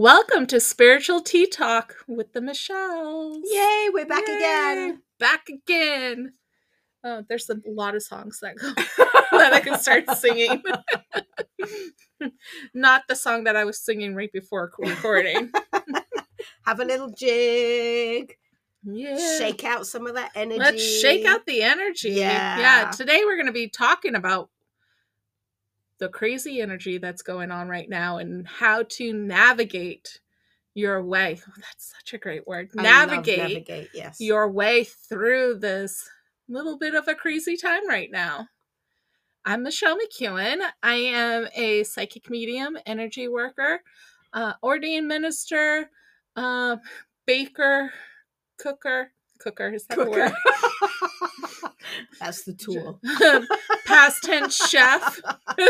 Welcome to Spiritual Tea Talk with the Michelles. Yay, we're back Yay, again. Back again. Oh, there's a lot of songs that go that I can start singing. Not the song that I was singing right before recording. Have a little jig. Yeah. Shake out some of that energy. Let's shake out the energy. Yeah. Yeah. Today we're going to be talking about the crazy energy that's going on right now and how to navigate your way. Oh, that's such a great word. Navigate, navigate, yes. your way through this little bit of a crazy time right now. I'm Michelle McEwen. I am a psychic medium, energy worker, uh, ordained minister, uh, baker, cooker. Cooker is that the Cooker. word? That's the tool. past tense chef.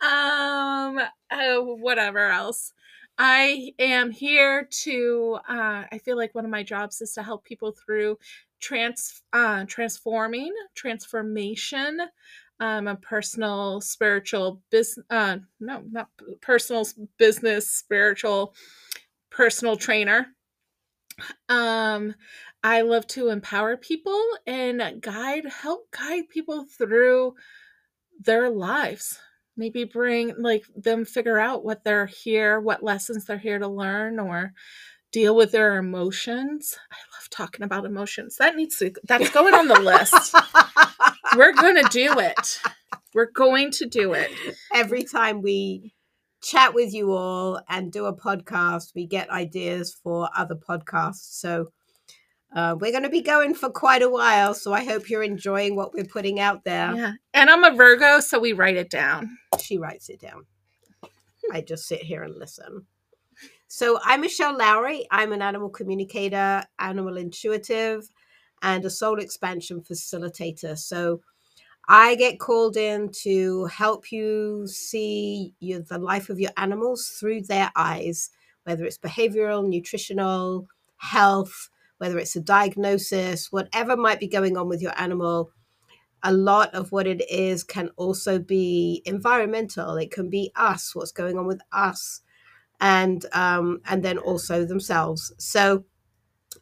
Um uh, whatever else. I am here to uh i feel like one of my jobs is to help people through trans uh transforming transformation um a personal spiritual business uh no not personal business spiritual personal trainer. Um I love to empower people and guide, help guide people through their lives. Maybe bring like them figure out what they're here, what lessons they're here to learn, or deal with their emotions. I love talking about emotions. That needs to, that's going on the list. We're going to do it. We're going to do it. Every time we chat with you all and do a podcast, we get ideas for other podcasts. So uh, we're going to be going for quite a while. So I hope you're enjoying what we're putting out there. Yeah. And I'm a Virgo, so we write it down. She writes it down. I just sit here and listen. So I'm Michelle Lowry. I'm an animal communicator, animal intuitive, and a soul expansion facilitator. So I get called in to help you see your, the life of your animals through their eyes, whether it's behavioral, nutritional, health, whether it's a diagnosis, whatever might be going on with your animal a lot of what it is can also be environmental. It can be us what's going on with us and um and then also themselves. So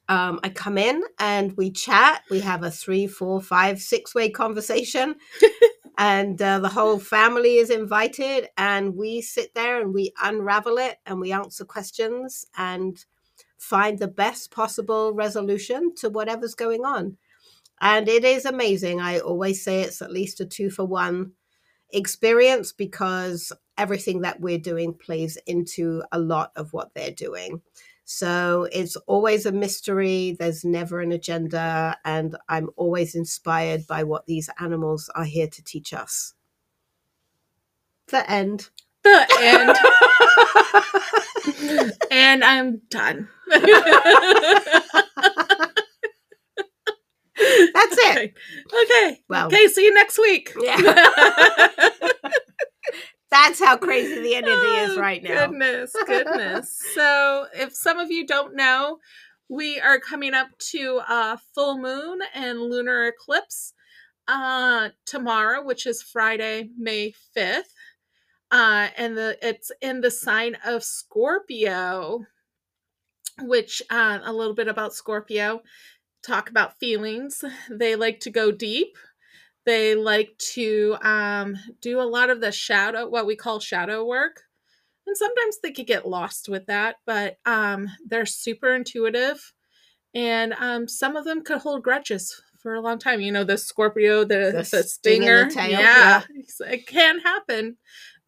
um i come in and we chat we have a three four five six way conversation and uh, the whole family is invited and we sit there and we unravel it and we answer questions and find the best possible resolution to whatever's going on and it is amazing. I always say it's at least a two for one experience because everything that we're doing plays into a lot of what they're doing. So it's always a mystery. There's never an agenda. And I'm always inspired by what these animals are here to teach us. The end. The end. and I'm done. That's it. Okay. Okay. Well, Okay, see you next week. Yeah. that's how crazy the energy is Oh, right now. Goodness, goodness. so, if some of you don't know, we are coming up to a full moon and lunar eclipse uh tomorrow, which is Friday, May 5th. Uh and the it's in the sign of Scorpio, which uh a little bit about Scorpio talk about feelings. They like to go deep. They like to um, do a lot of the shadow, what we call shadow work. And sometimes they could get lost with that, but um, they're super intuitive. And um, some of them could hold grudges for a long time. You know, the Scorpio, the, The the, sting in the stinger. tail, yeah, it can happen.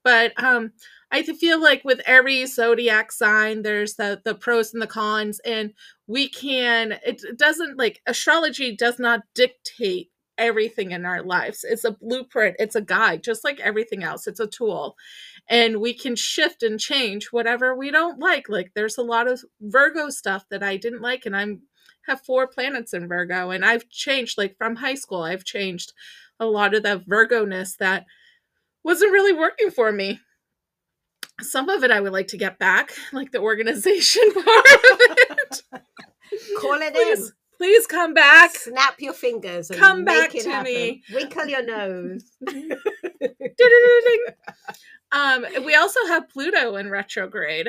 But um, I feel like with every zodiac sign, there's the the pros and the cons, and we can. It doesn't like astrology does not dictate everything in our lives. It's a blueprint. It's a guide, just like everything else. It's a tool, and we can shift and change whatever we don't like. Like there's a lot of Virgo stuff that I didn't like, and I'm have four planets in Virgo, and I've changed. Like from high school, I've changed a lot of the Virgo ness that wasn't really working for me some of it I would like to get back, like the organization part of it. Call it please, in. please come back. Snap your fingers and Come back to happen. me. Wrinkle your nose. Um, we also have Pluto in retrograde.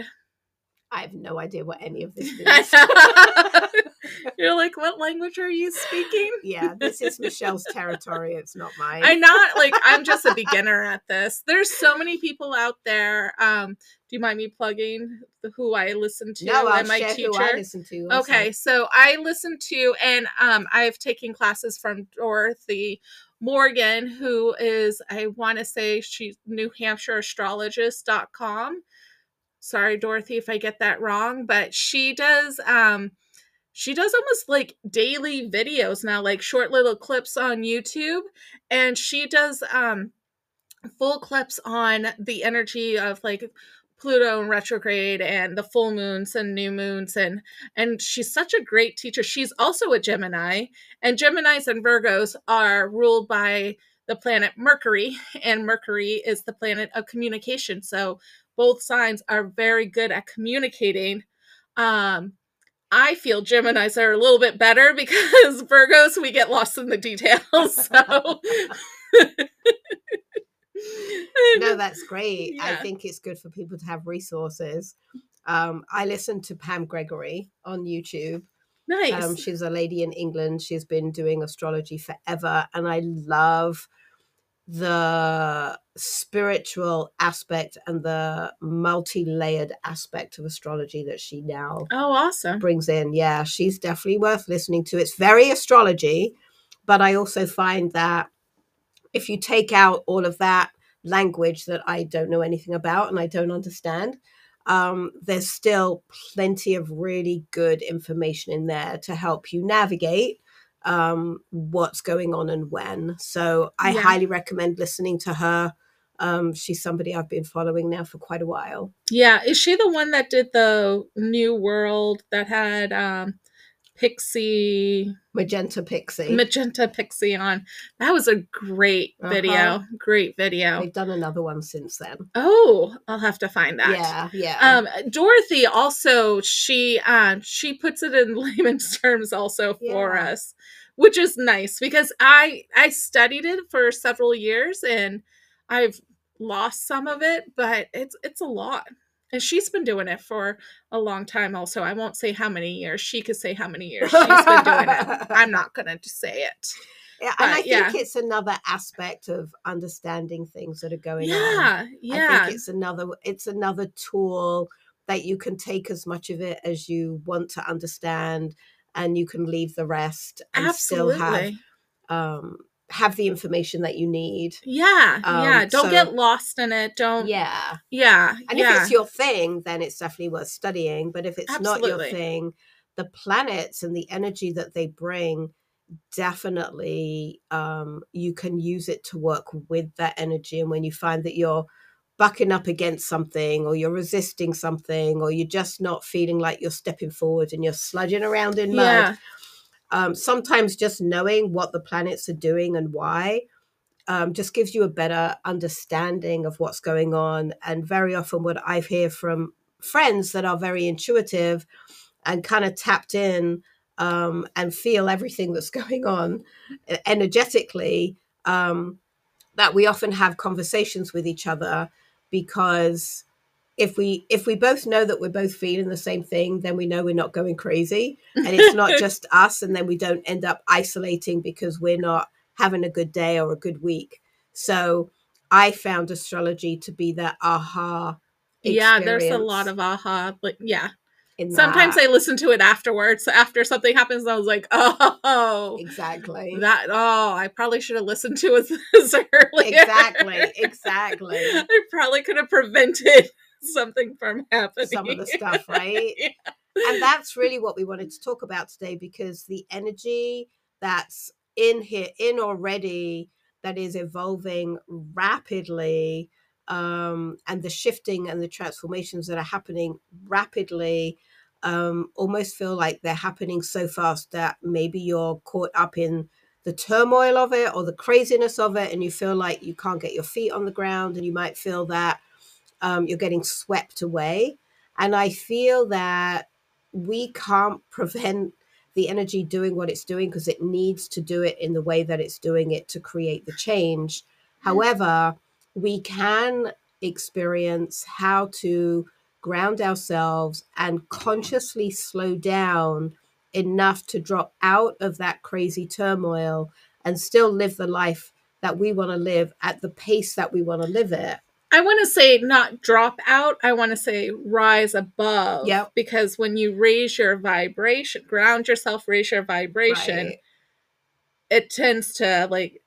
I have no idea what any of this means. You're like, what language are you speaking? yeah, this is Michelle's territory. It's not mine. I'm not like I'm just a beginner at this. There's so many people out there. Um, do you mind me plugging who I listen to no, I'll my share teacher? who I listen to. also. Okay, so I listen to and um I've taken classes from Dorothy Morgan, who is I want to say she's New Hampshire astrologist.com. Sorry, Dorothy, if I get that wrong, but she does um she does almost like daily videos now, like short little clips on YouTube. And she does um full clips on the energy of like Pluto and retrograde and the full moons and new moons and and she's such a great teacher. She's also a Gemini and Geminis and Virgos are ruled by the planet Mercury and Mercury is the planet of communication. So both signs are very good at communicating. Um I feel Geminis are a little bit better because Virgos we get lost in the details. So no, that's great. I think it's good for people to have resources. Um, I listen to Pam Gregory on YouTube. nice. Um, she's a lady in England. She's been doing astrology forever, and I love the spiritual aspect and the multi-layered aspect of astrology that she now oh, awesome. brings in. Yeah, she's definitely worth listening to. It's very astrology, but I also find that if you take out all of that language that I don't know anything about and I don't understand, um, there's still plenty of really good information in there to help you navigate um, what's going on and when. So I Yeah. highly recommend listening to her. Um, she's somebody I've been following now for quite a while. Yeah, is she the one that did the New World that had um Pixie Magenta Pixie. Magenta Pixie on? That was a great Uh-huh. video. Great video. They've done another one since then. Oh, I'll have to find that. Yeah, yeah. Um, Dorothy also she um she puts it in layman's terms also for Yeah. us, which is nice because I I studied it for several years and I've lost some of it, but it's it's a lot. And she's been doing it for a long time also. I won't say how many years. She could say how many years she's been doing it. I'm not gonna say it. Yeah, and I think yeah. it's another aspect of understanding things that are going on. Yeah, I yeah. think it's another it's another tool that you can take as much of it as you want to understand and you can leave the rest and Absolutely. still have um have the information that you need. yeah, yeah. Um, Don't so- get lost in it. Don't Yeah. yeah. And yeah. if it's your thing, then it's definitely worth studying. But if it's not your thing, the planets and the energy that they bring definitely um, you can use it to work with that energy. And when you find that you're bucking up against something or you're resisting something or you're just not feeling like you're stepping forward and you're sludging around in mud, yeah. Um, sometimes just knowing what the planets are doing and why um, just gives you a better understanding of what's going on. And very often, what I hear from friends that are very intuitive and kind of tapped in um, and feel everything that's going on energetically, um, that we often have conversations with each other because if we if we both know that we're both feeling the same thing then we know we're not going crazy. And it's not just us and then we don't end up isolating because we're not having a good day or a good week. So i found astrology to be that aha yeah there's a lot of aha like yeah. Sometimes i listen to it afterwards after something happens i was like oh. Exactly. That oh i probably should have listened to it this earlier. Exactly exactly. I probably could have prevented something from happening. Some of the stuff right? And that's really what we wanted to talk about today because the energy that's in here in already that is evolving rapidly um, and the shifting and the transformations that are happening rapidly um, almost feel like they're happening so fast that maybe you're caught up in the turmoil of it or the craziness of it and you feel like you can't get your feet on the ground and you might feel that um, you're getting swept away and i feel that we can't prevent the energy doing what it's doing because it needs to do it in the way that it's doing it to create the change. However, we can experience how to ground ourselves and consciously slow down enough to drop out of that crazy turmoil and still live the life that we want to live at the pace that we want to live it. I want to say not drop out. I want to say rise above. Yep. Because when you raise your vibration, ground yourself, raise your vibration, Right. it tends to like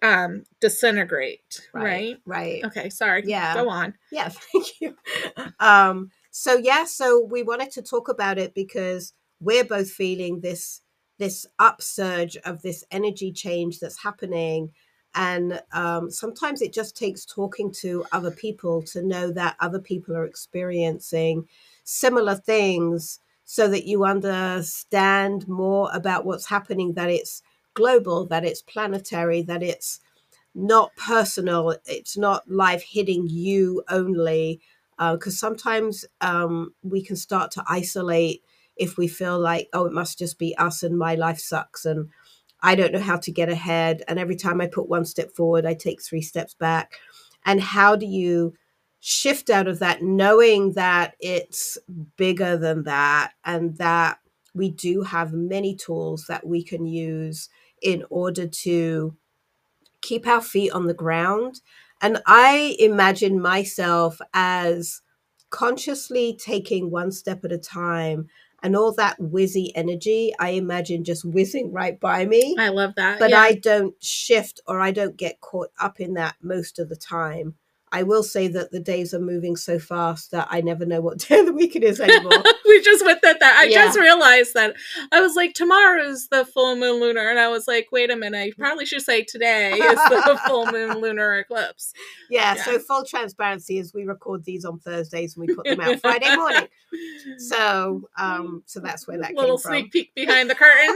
um disintegrate, right? Right. Okay, sorry. Yeah. Go on. Yeah, thank you. Um, so yeah, so we wanted to talk about it because we're both feeling this this upsurge of this energy change that's happening. And um, sometimes it just takes talking to other people to know that other people are experiencing similar things so that you understand more about what's happening, that it's global, that it's planetary, that it's not personal it's not life hitting you only because sometimes um, we can start to isolate if we feel like oh it must just be us and my life sucks and i don't know how to get ahead and every time i put one step forward i take three steps back and how do you shift out of that knowing that it's bigger than that and that we do have many tools that we can use in order to keep our feet on the ground. And I imagine myself as consciously taking one step at a time and all that whizzy energy, I imagine just whizzing right by me. I love that. But yeah. I don't shift or I don't get caught up in that most of the time. I will say that the days are moving so fast that I never know what day of the week it is anymore. we just went at that. I Yeah. just realized that I was like, tomorrow's the full moon lunar, and I was like, wait a minute, I probably should say today is the full moon lunar eclipse. yeah, Yeah. so full transparency is we record these on Thursdays and we put them out Friday morning. So um so that's where that little came from. sneak peek behind the curtain.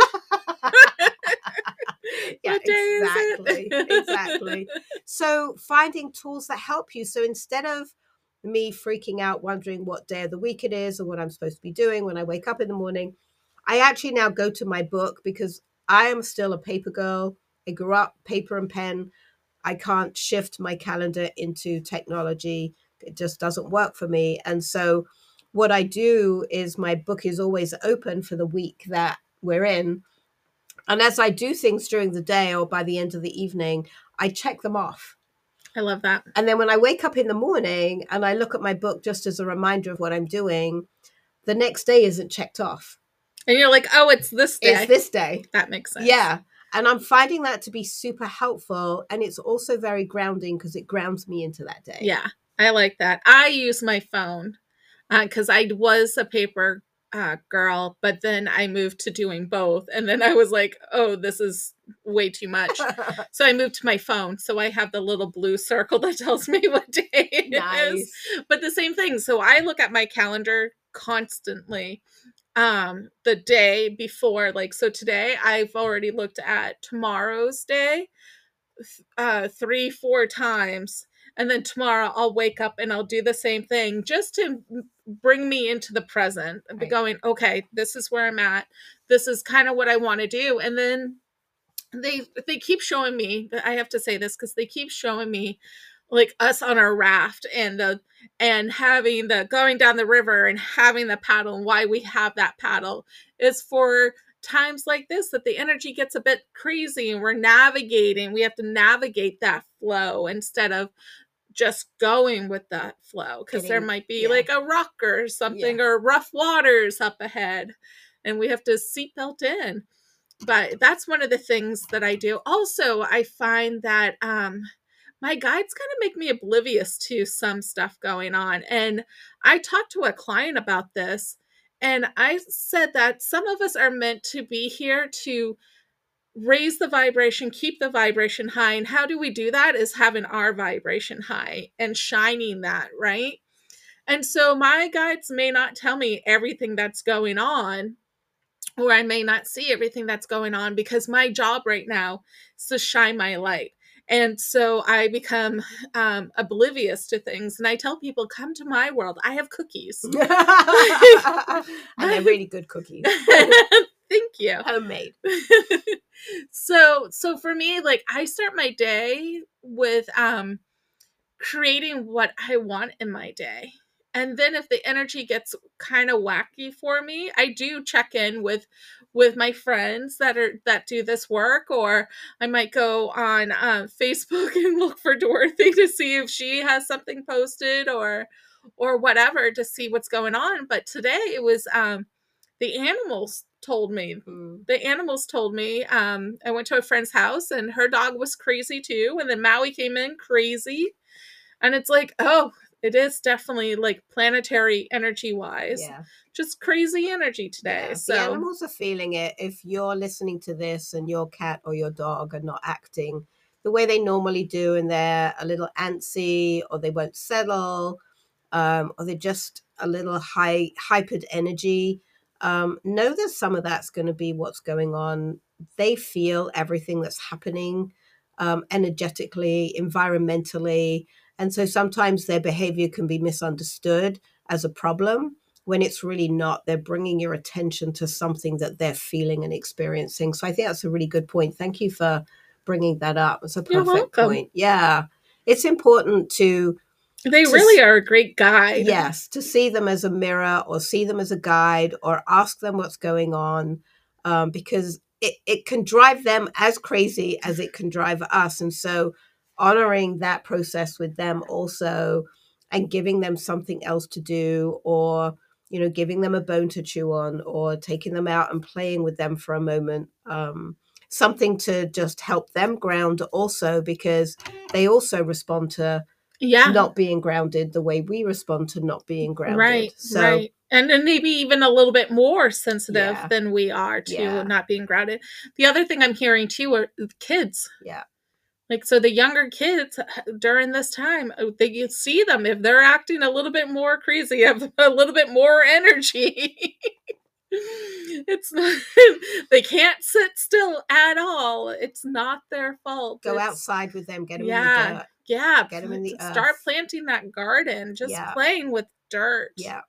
yeah, What day is exactly. exactly. So finding tools that help you. So instead of me freaking out wondering what day of the week it is or what I'm supposed to be doing when I wake up in the morning, I actually now go to my book because I am still a paper girl. I grew up paper and pen. I can't shift my calendar into technology. It just doesn't work for me. And so what I do is my book is always open for the week that we're in. And as I do things during the day or by the end of the evening, I check them off. I love that. And then when I wake up in the morning and I look at my book just as a reminder of what I'm doing, the next day isn't checked off. And you're like, oh, it's this day. It's this day. that makes sense. Yeah. And I'm finding that to be super helpful. And it's also very grounding because it grounds me into that day. Yeah, I like that. I use my phone uh, because I was a paper uh, girl, but then I moved to doing both. And then I was like, oh, this is way too much. So I moved to my phone. So I have the little blue circle that tells me what day it is. nice. But the same thing. So I look at my calendar constantly um the day before like so today i've already looked at tomorrow's day uh three four times and then tomorrow i'll wake up and i'll do the same thing just to bring me into the present and be Right. going okay this is where i'm at. This is kind of what i want to do. And then they they keep showing me i have to say this because they keep showing me like us on our raft and the and having the going down the river and having the paddle and why we have that paddle is for times like this that the energy gets a bit crazy and we're navigating. We have to navigate that flow instead of just going with that flow because there might be yeah. like a rock or something or rough waters up ahead and we have to seatbelt in but that's one of the things that i do also i find that um my guides kind of make me oblivious to some stuff going on. And I talked to a client about this, and I said that some of us are meant to be here to raise the vibration, keep the vibration high. And how do we do that? Is having our vibration high and shining that, right? And so my guides may not tell me everything that's going on, or I may not see everything that's going on because my job right now is to shine my light and so i become um, oblivious to things and i tell people come to my world i have cookies and they're really good cookies. thank you Homemade. so so for me like i start my day with um creating what I want in my day. And then if the energy gets kind of wacky for me, I do check in with with my friends that are that do this work or I might go on uh, Facebook and look for Dorothy to see if she has something posted or or whatever to see what's going on. But today it was um the animals told me. Mm. The animals told me. Um, I went to a friend's house and her dog was crazy too. And then Maui came in crazy. And it's like, oh, it is definitely like planetary energy wise. Yeah. Just crazy energy today. Yeah, so the animals are feeling it. If you're listening to this and your cat or your dog are not acting the way they normally do, and they're a little antsy, or they won't settle, um, or they're just a little high hypered energy, um, know that some of that's going to be what's going on. They feel everything that's happening um, energetically, environmentally, and so sometimes their behavior can be misunderstood as a problem when it's really not. They're bringing your attention to something that they're feeling and experiencing. So I think that's a really good point. Thank you for bringing that up. It's a perfect point. Yeah. It's important to they really s- are a great guide. yes to see them as a mirror or see them as a guide or ask them what's going on um, because it, it can drive them as crazy as it can drive us and so honoring that process with them also and giving them something else to do or you know giving them a bone to chew on or taking them out and playing with them for a moment um, something to just help them ground also because they also respond to Yeah. not being grounded the way we respond to not being grounded. Right. So right. And then maybe even a little bit more sensitive Yeah. than we are to Yeah. not being grounded. The other thing I'm hearing too are kids. yeah, Like so, the younger kids uh, during this time, uh, they you see them if they're acting a little bit more crazy, have a little bit more energy. it's not they can't sit still at all. It's not their fault. go It's- outside with them, get them in Yeah. The dirt. Yeah, in the start earth. planting that garden. Just Yeah. playing with dirt. Yeah.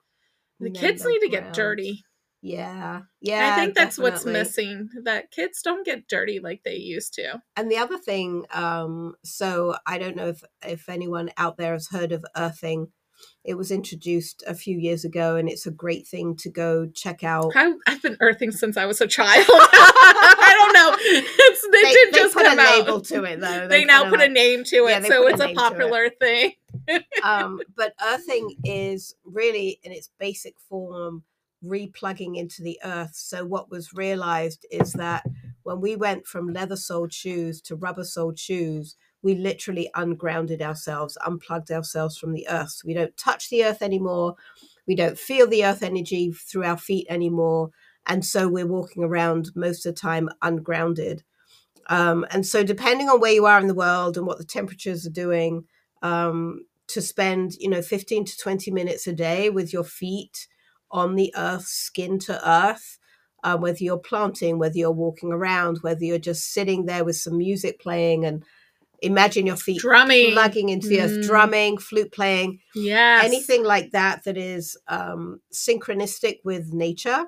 the And kids need to get dirty. Yeah, yeah. I think that's what's missing. That kids don't get dirty like they used to. And the other thing, um, so I don't know if if anyone out there has heard of earthing. It was introduced a few years ago, and it's a great thing to go check out. I, I've been earthing since I was a child. I don't know. It's, they, They, did they just put come a out. label to it, though. They, now kinda put a name to it, they so a it's a it. popular thing. um, but earthing is really in its basic form replugging into the earth. So what was realized is that when we went from leather soled shoes to rubber soled shoes, we literally ungrounded ourselves, unplugged ourselves from the earth. So we don't touch the earth anymore. We don't feel the earth energy through our feet anymore. And so we're walking around most of the time ungrounded. Um, and so, depending on where you are in the world and what the temperatures are doing, um, to spend you know 15 to 20 minutes a day with your feet on the earth skin to earth uh, whether you're planting whether you're walking around whether you're just sitting there with some music playing and imagine your feet Drumming. plugging into the earth Mm. drumming flute playing yeah, anything like that that is um, synchronistic with nature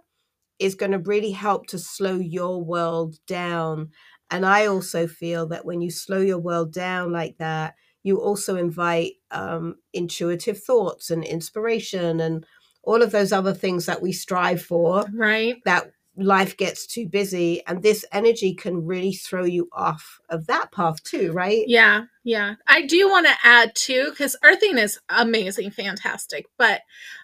is going to really help to slow your world down and i also feel that when you slow your world down like that you also invite um, intuitive thoughts and inspiration and all of those other things that we strive for Right. that life gets too busy and this energy can really throw you off of that path too right Yeah, yeah. I do want to add too, because earthing is amazing, fantastic. But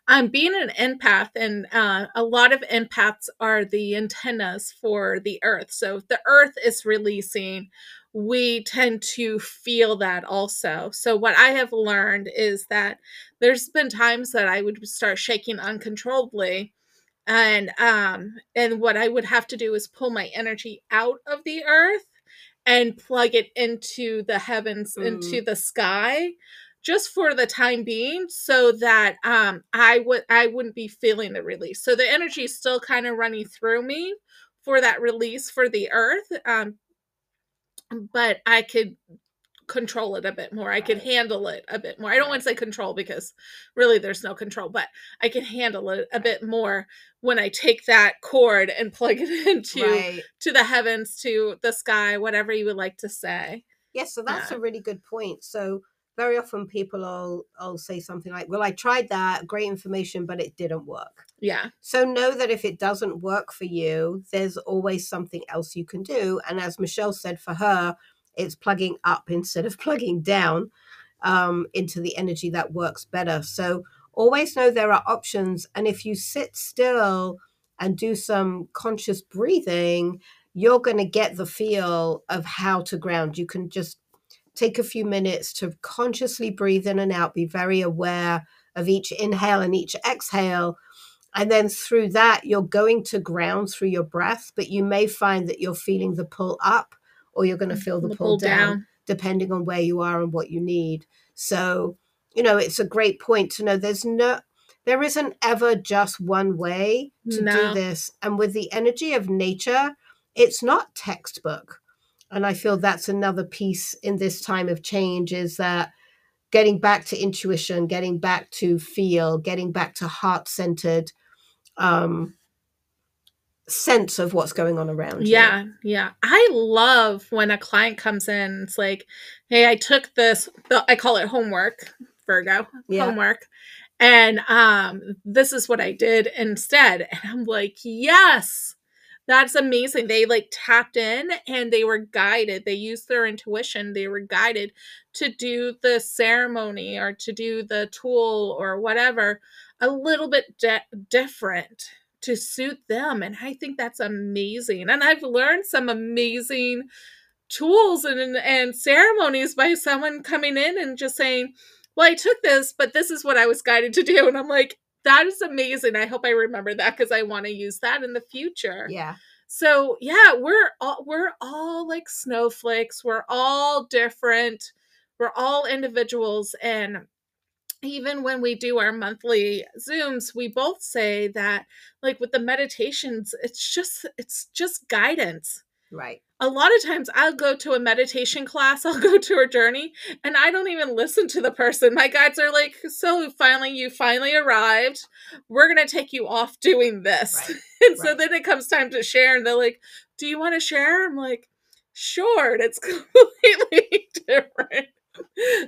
um, being an empath, and uh, a lot of empaths are the antennas for the earth. So if the earth is releasing, we tend to feel that also. So what I have learned is that there's been times that I would start shaking uncontrollably and um and what i would have to do is pull my energy out of the earth and plug it into the heavens Mm. into the sky just for the time being so that um i would i wouldn't be feeling the release so the energy is still kind of running through me for that release for the earth um but i could control it a bit more i could handle it a bit more i don't want to say control because really there's no control but i can handle it a bit more when i take that cord and plug it into right to the heavens to the sky whatever you would like to say Yes, so that's Yeah. a really good point. So very often people will, will say something like, Well, I tried that, great information, but it didn't work. Yeah. So know that if it doesn't work for you, there's always something else you can do. And as Michelle said, for her, it's plugging up instead of plugging down um, into the energy that works better. So always know there are options. And if you sit still and do some conscious breathing, you're going to get the feel of how to ground. You can just take a few minutes to consciously breathe in and out, be very aware of each inhale and each exhale. And then through that, you're going to ground through your breath, but you may find that you're feeling the pull up or you're going to feel the, the pull, pull down, down, depending on where you are and what you need. So, you know, it's a great point to know there's no, there isn't ever just one way to no. do this. And with the energy of nature, it's not textbook and i feel that's another piece in this time of change is that getting back to intuition getting back to feel getting back to heart centered um sense of what's going on around yeah you. yeah Yeah. i love when a client comes in it's like hey i took this i call it homework virgo yeah. homework and um this is what i did instead and i'm like yes that's amazing. They like tapped in and they were guided. They used their intuition. They were guided to do the ceremony or to do the tool or whatever a little bit de- different to suit them. And I think that's amazing. And I've learned some amazing tools and, and ceremonies by someone coming in and just saying, well, I took this, but this is what I was guided to do. And I'm like, that is amazing. I hope I remember that because I want to use that in the future. Yeah. So yeah, we're all we're all like snowflakes. We're all different. We're all individuals and even when we do our monthly zooms we both say that like with the meditations it's just it's just guidance right a lot of times I'll go to a meditation class, I'll go to a journey, and I don't even listen to the person. My guides are like, So finally, you finally arrived. We're going to take you off doing this. Right. and right. so then it comes time to share, and they're like, Do you want to share? I'm like, Sure. And it's completely different.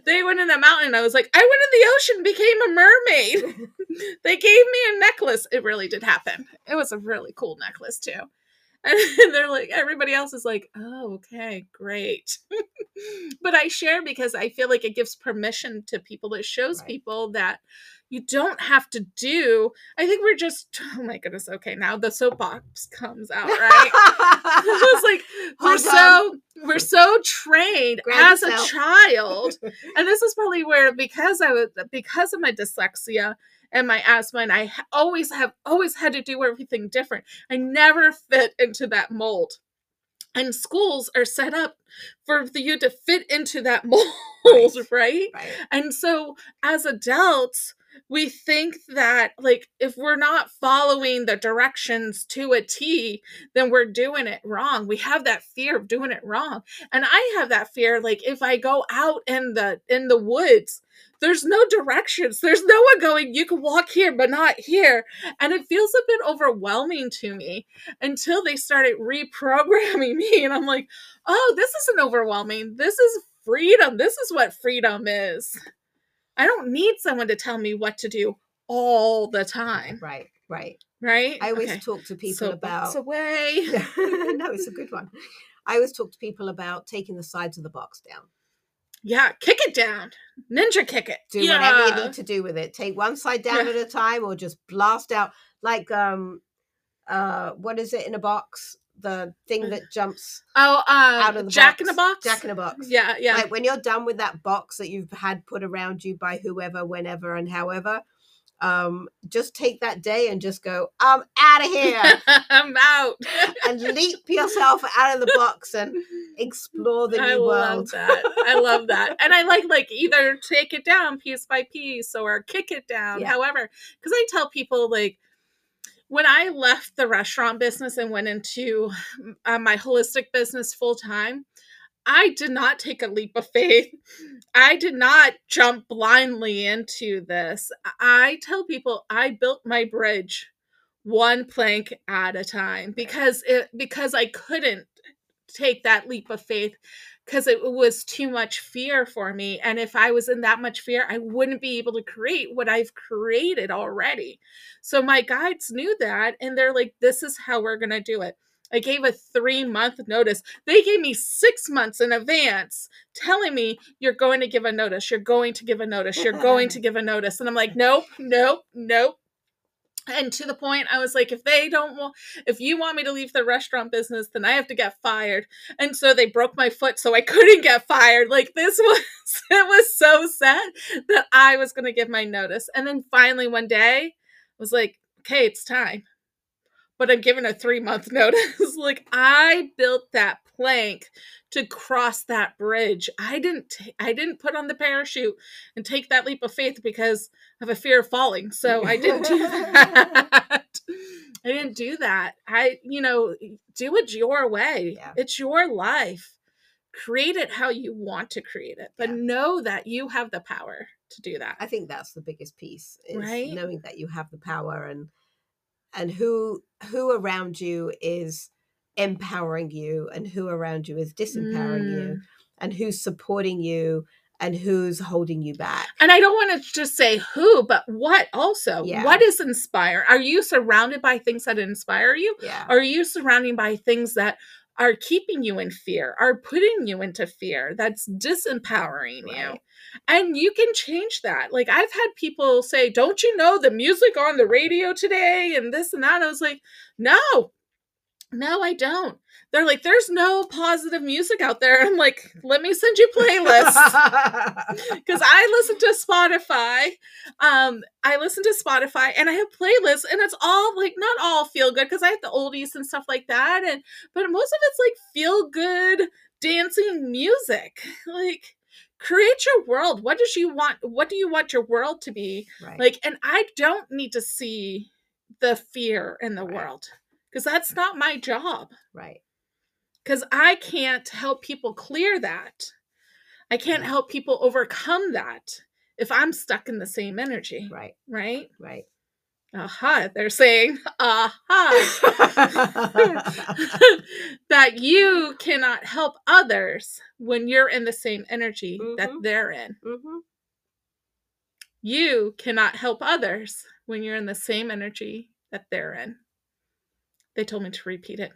They went in a mountain. I was like, I went in the ocean, became a mermaid. they gave me a necklace. It really did happen. It was a really cool necklace, too. And they're like, everybody else is like, oh, okay, great. but I share because I feel like it gives permission to people. It shows right. people that you don't have to do. I think we're just, oh my goodness, okay, now the soapbox comes out, right? it's like we're so we're so trained Grab as yourself. a child, and this is probably where because I was because of my dyslexia and my asthma and i always have always had to do everything different i never fit into that mold and schools are set up for you to fit into that mold right. right? right and so as adults we think that like if we're not following the directions to a T, then we're doing it wrong. We have that fear of doing it wrong. And I have that fear like if I go out in the in the woods there's no directions. There's no one going, you can walk here, but not here. And it feels a bit overwhelming to me until they started reprogramming me. And I'm like, oh, this isn't overwhelming. This is freedom. This is what freedom is. I don't need someone to tell me what to do all the time. Right, right. Right? I always okay. talk to people so about away. no, it's a good one. I always talk to people about taking the sides of the box down. Yeah, kick it down. Ninja kick it. Do yeah. whatever you need to do with it. Take one side down yeah. at a time or just blast out like um uh what is it in a box? The thing that jumps oh um, out of the jack box. in the box jack in the box Yeah, yeah. Like when you're done with that box that you've had put around you by whoever, whenever, and however, um, just take that day and just go, I'm out of here. I'm out. and leap yourself out of the box and explore the new I world. that. I love that. And I like like either take it down piece by piece or kick it down. Yeah. However, because I tell people like when I left the restaurant business and went into uh, my holistic business full time, I did not take a leap of faith. I did not jump blindly into this. I tell people I built my bridge one plank at a time because it because I couldn't take that leap of faith because it was too much fear for me. And if I was in that much fear, I wouldn't be able to create what I've created already. So my guides knew that. And they're like, this is how we're going to do it. I gave a three month notice. They gave me six months in advance telling me, you're going to give a notice, you're going to give a notice, you're going to give a notice. And I'm like, nope, nope, nope. And to the point, I was like, if they don't want, if you want me to leave the restaurant business, then I have to get fired. And so they broke my foot so I couldn't get fired. Like this was, it was so sad that I was going to give my notice. And then finally one day, I was like, okay, it's time but I'm giving a three month notice. like I built that plank to cross that bridge. I didn't t- I didn't put on the parachute and take that leap of faith because of a fear of falling. So I didn't do that. I didn't do that. I, you know, do it your way. Yeah. It's your life. Create it how you want to create it, but Yeah. know that you have the power to do that. I think that's the biggest piece is Right? knowing that you have the power and and who who around you is empowering you and who around you is disempowering Mm. you and who's supporting you and who's holding you back. And I don't want to just say who, but what also. Yeah. What is inspire? Are you surrounded by things that inspire you? Yeah. Are you surrounded by things that are keeping you in fear, are putting you into fear, that's disempowering you? And you can change that. Like I've had people say, Don't you know the music on the radio today and this and that? I was like, No, no, I don't. They're like, There's no positive music out there. I'm like, Let me send you playlists because I listen to Spotify. Um, I listen to Spotify and I have playlists, and it's all like not all feel good because I have the oldies and stuff like that, and but most of it's like feel good dancing music. Like create your world. What does you want? What do you want your world to be? right. Like, and I don't need to see the fear in the Right. world because that's not my job right. because I can't help people clear that. I can't help people overcome that if I'm stuck in the same energy, Right. right? Right. Aha, they're saying, aha, that you cannot help others when you're in the same energy that Mhm. they're in. hmm You cannot help others when you're in the same energy that they're in. They told me to repeat it.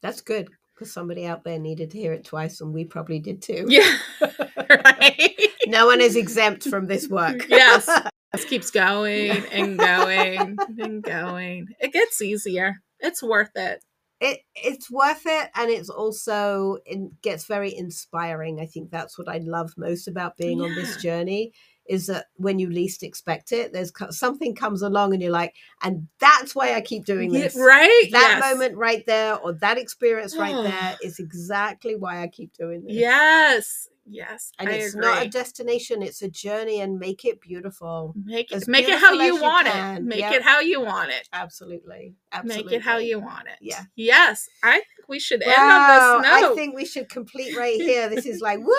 That's good because somebody out there needed to hear it twice, and we probably did too. Yeah. right. No one is exempt from this work. Yes. This keeps going and going and going. It gets easier. It's worth it. it it's worth it and it's also it gets very inspiring i think that's what i love most about being on this journey is that when you least expect it there's something comes along and you're like and that's why i keep doing Yeah, this right? that Yes. moment right there or that experience right Oh. there is exactly why i keep doing this Yes. Yes. and I it's agree. not a destination it's a journey and make it beautiful make it as make it how you want can. it. Make Yep. it how you want it. absolutely absolutely Make it how you want it. Yeah. Yes. I think we should end on this note. I think we should complete right here. This is like woo,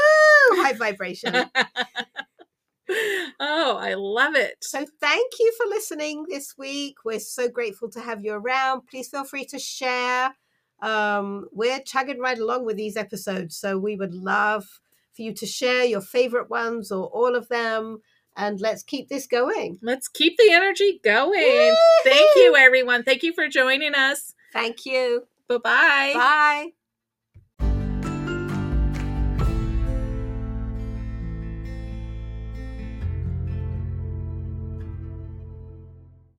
high vibration. oh, I love it. So thank you for listening this week. We're so grateful to have you around. Please feel free to share. Um, we're chugging right along with these episodes, so we would love for you to share your favorite ones or all of them, and let's keep this going. Let's keep the energy going. Thank Woo-hoo! you, everyone. Thank you for joining us. Thank you. Bye-bye. Bye.